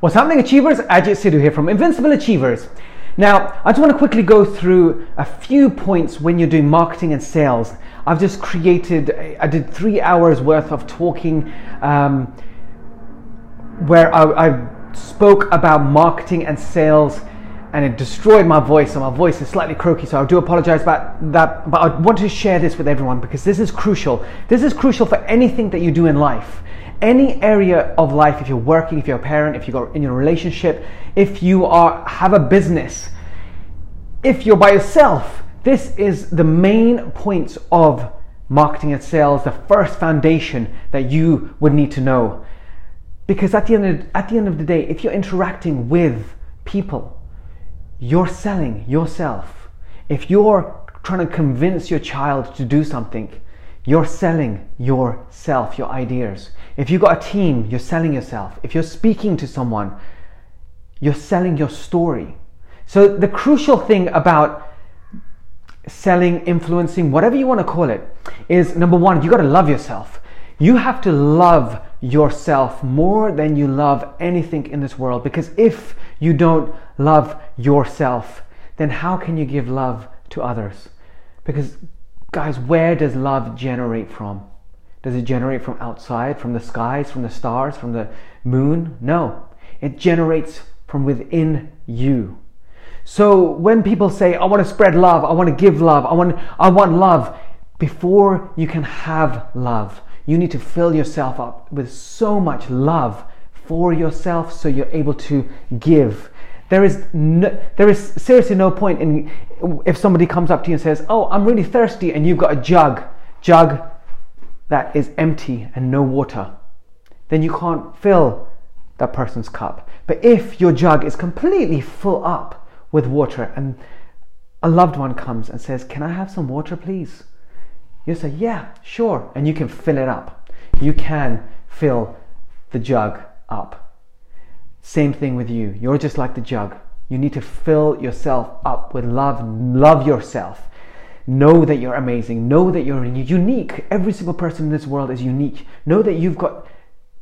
What's happening, Achievers? Ajit Sidhu here from Invincible Achievers. Now, I just want to quickly go through a few points when you're doing marketing and sales. I've just created, I did three hours worth of talking um, where I, I spoke about marketing and sales and it destroyed my voice and my voice is slightly croaky so i do apologize about that but i want to share this with everyone because this is crucial this is crucial for anything that you do in life any area of life if you're working if you're a parent if you're in your relationship if you are have a business if you're by yourself this is the main points of marketing and sales the first foundation that you would need to know because at the end of, at the end of the day if you're interacting with people you're selling yourself. If you're trying to convince your child to do something, you're selling yourself, your ideas. If you've got a team, you're selling yourself. If you're speaking to someone, you're selling your story. So, the crucial thing about selling, influencing, whatever you want to call it, is number one, you got to love yourself. You have to love yourself more than you love anything in this world because if you don't love yourself, then how can you give love to others? Because, guys, where does love generate from? Does it generate from outside, from the skies, from the stars, from the moon? No, it generates from within you. So when people say, I want to spread love, I want to give love, I want, I want love, before you can have love, you need to fill yourself up with so much love for yourself so you're able to give. There is no, there is seriously no point in if somebody comes up to you and says, "Oh, I'm really thirsty," and you've got a jug, jug that is empty and no water, then you can't fill that person's cup. But if your jug is completely full up with water and a loved one comes and says, "Can I have some water, please?" You say, yeah, sure. And you can fill it up. You can fill the jug up. Same thing with you. You're just like the jug. You need to fill yourself up with love. Love yourself. Know that you're amazing. Know that you're unique. Every single person in this world is unique. Know that you've got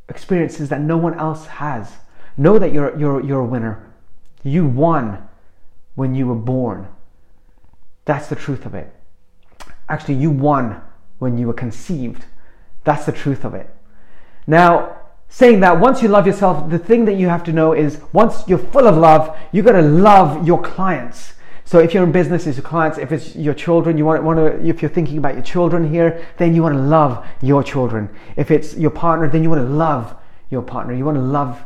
experiences that no one else has. Know that you're, you're, you're a winner. You won when you were born. That's the truth of it actually you won when you were conceived. That's the truth of it. Now, saying that once you love yourself, the thing that you have to know is once you're full of love, you got to love your clients. So if you're in business, it's your clients. If it's your children, you want, want to. If you're thinking about your children here, then you want to love your children. If it's your partner, then you want to love your partner. You want to love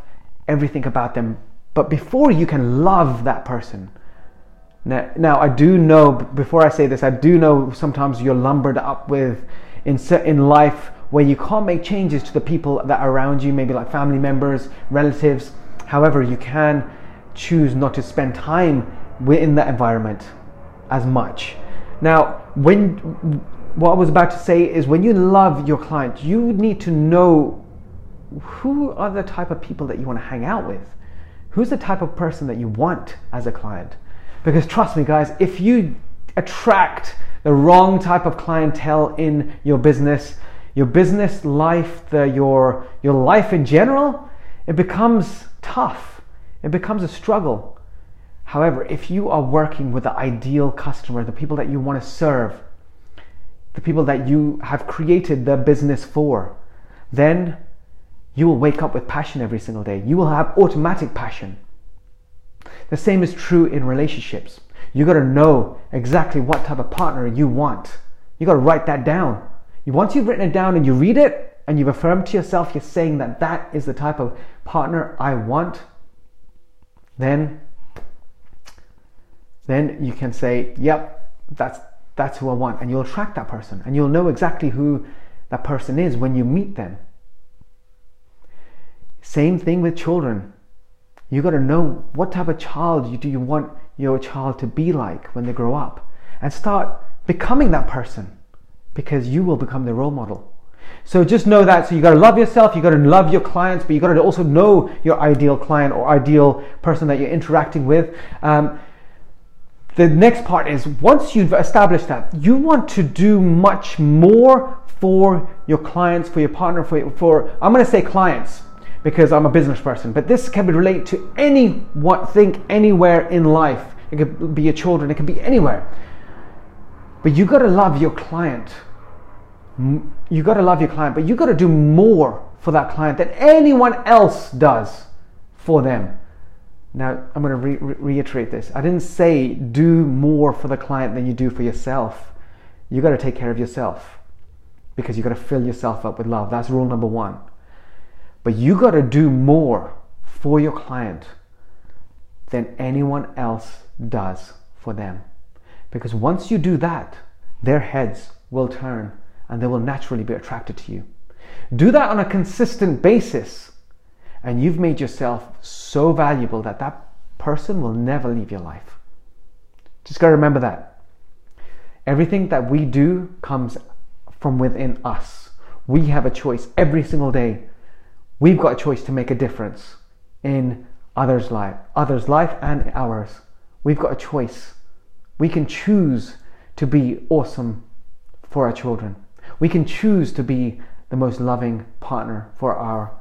everything about them. But before you can love that person, now, now, I do know, before I say this, I do know sometimes you're lumbered up with in, in life where you can't make changes to the people that are around you, maybe like family members, relatives. However, you can choose not to spend time within that environment as much. Now, when what I was about to say is when you love your client, you need to know who are the type of people that you want to hang out with. Who's the type of person that you want as a client? Because trust me, guys, if you attract the wrong type of clientele in your business, your business life, the, your, your life in general, it becomes tough. It becomes a struggle. However, if you are working with the ideal customer, the people that you want to serve, the people that you have created the business for, then you will wake up with passion every single day. You will have automatic passion. The same is true in relationships. You got to know exactly what type of partner you want. You got to write that down. Once you've written it down and you read it and you've affirmed to yourself, you're saying that that is the type of partner I want, then then you can say, "Yep, that's that's who I want," and you'll attract that person, and you'll know exactly who that person is when you meet them. Same thing with children. You got to know what type of child you do you want your child to be like when they grow up and start becoming that person because you will become the role model. So just know that. So you got to love yourself, you got to love your clients, but you got to also know your ideal client or ideal person that you're interacting with. Um, the next part is once you've established that, you want to do much more for your clients, for your partner, for, for I'm going to say clients because I'm a business person, but this can relate to any what think anywhere in life. It could be your children, it could be anywhere. But you got to love your client. You got to love your client, but you got to do more for that client than anyone else does for them. Now, I'm going to re- re- reiterate this. I didn't say do more for the client than you do for yourself. You got to take care of yourself because you got to fill yourself up with love. That's rule number one. But you got to do more for your client than anyone else does for them. Because once you do that, their heads will turn and they will naturally be attracted to you. Do that on a consistent basis, and you've made yourself so valuable that that person will never leave your life. Just got to remember that. Everything that we do comes from within us. We have a choice every single day We've got a choice to make a difference in others' life, others' life and ours. We've got a choice. We can choose to be awesome for our children. We can choose to be the most loving partner for our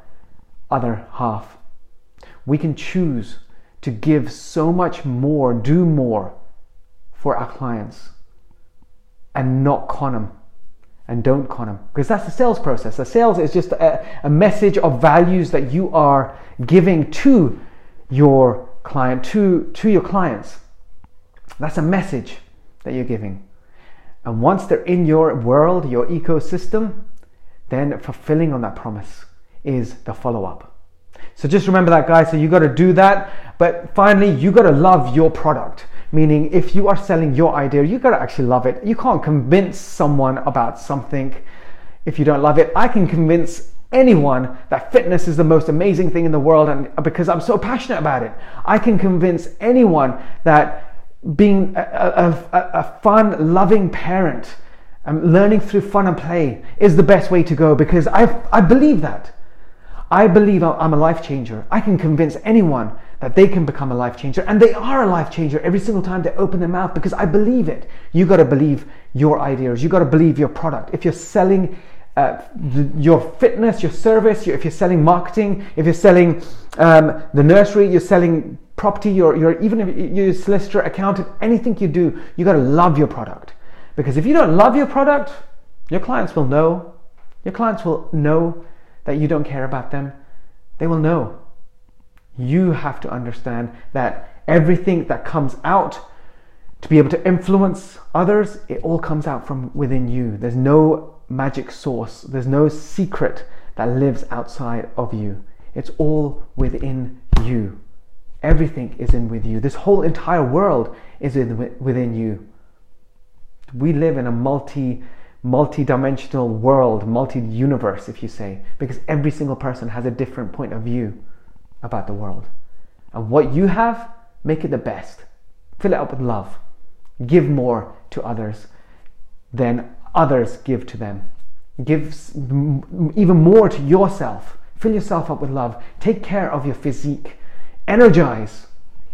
other half. We can choose to give so much more, do more for our clients and not con them and don't con them because that's the sales process. The sales is just a, a, message of values that you are giving to your client, to, to your clients. That's a message that you're giving. And once they're in your world, your ecosystem, then fulfilling on that promise is the follow up. So just remember that, guys. So you got to do that. But finally, you got to love your product. Meaning, if you are selling your idea, you gotta actually love it. You can't convince someone about something if you don't love it. I can convince anyone that fitness is the most amazing thing in the world and because I'm so passionate about it. I can convince anyone that being a, a, a fun, loving parent and learning through fun and play is the best way to go because I, I believe that. I believe I'm a life changer. I can convince anyone that they can become a life changer. And they are a life changer every single time they open their mouth because I believe it. You got to believe your ideas. You got to believe your product. If you're selling uh, the, your fitness, your service, your, if you're selling marketing, if you're selling um, the nursery, you're selling property, you're, you're even if you're a solicitor, accountant, anything you do, you got to love your product. Because if you don't love your product, your clients will know. Your clients will know that you don't care about them. They will know you have to understand that everything that comes out to be able to influence others, it all comes out from within you. There's no magic source, there's no secret that lives outside of you. It's all within you. Everything is in with you. This whole entire world is in, within you. We live in a multi multi-dimensional world, multi-universe if you say, because every single person has a different point of view about the world. And what you have, make it the best. Fill it up with love. Give more to others than others give to them. Give even more to yourself. Fill yourself up with love. Take care of your physique. Energize.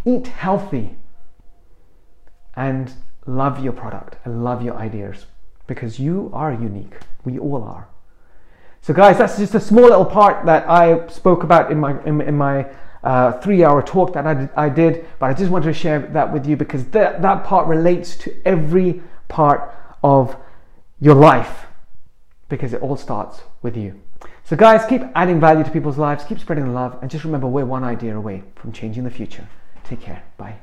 Eat healthy. And love your product and love your ideas because you are unique. We all are. So, guys, that's just a small little part that I spoke about in my in, in my uh, three-hour talk that I did, I did, but I just wanted to share that with you because that that part relates to every part of your life because it all starts with you. So, guys, keep adding value to people's lives, keep spreading love, and just remember we're one idea away from changing the future. Take care. Bye.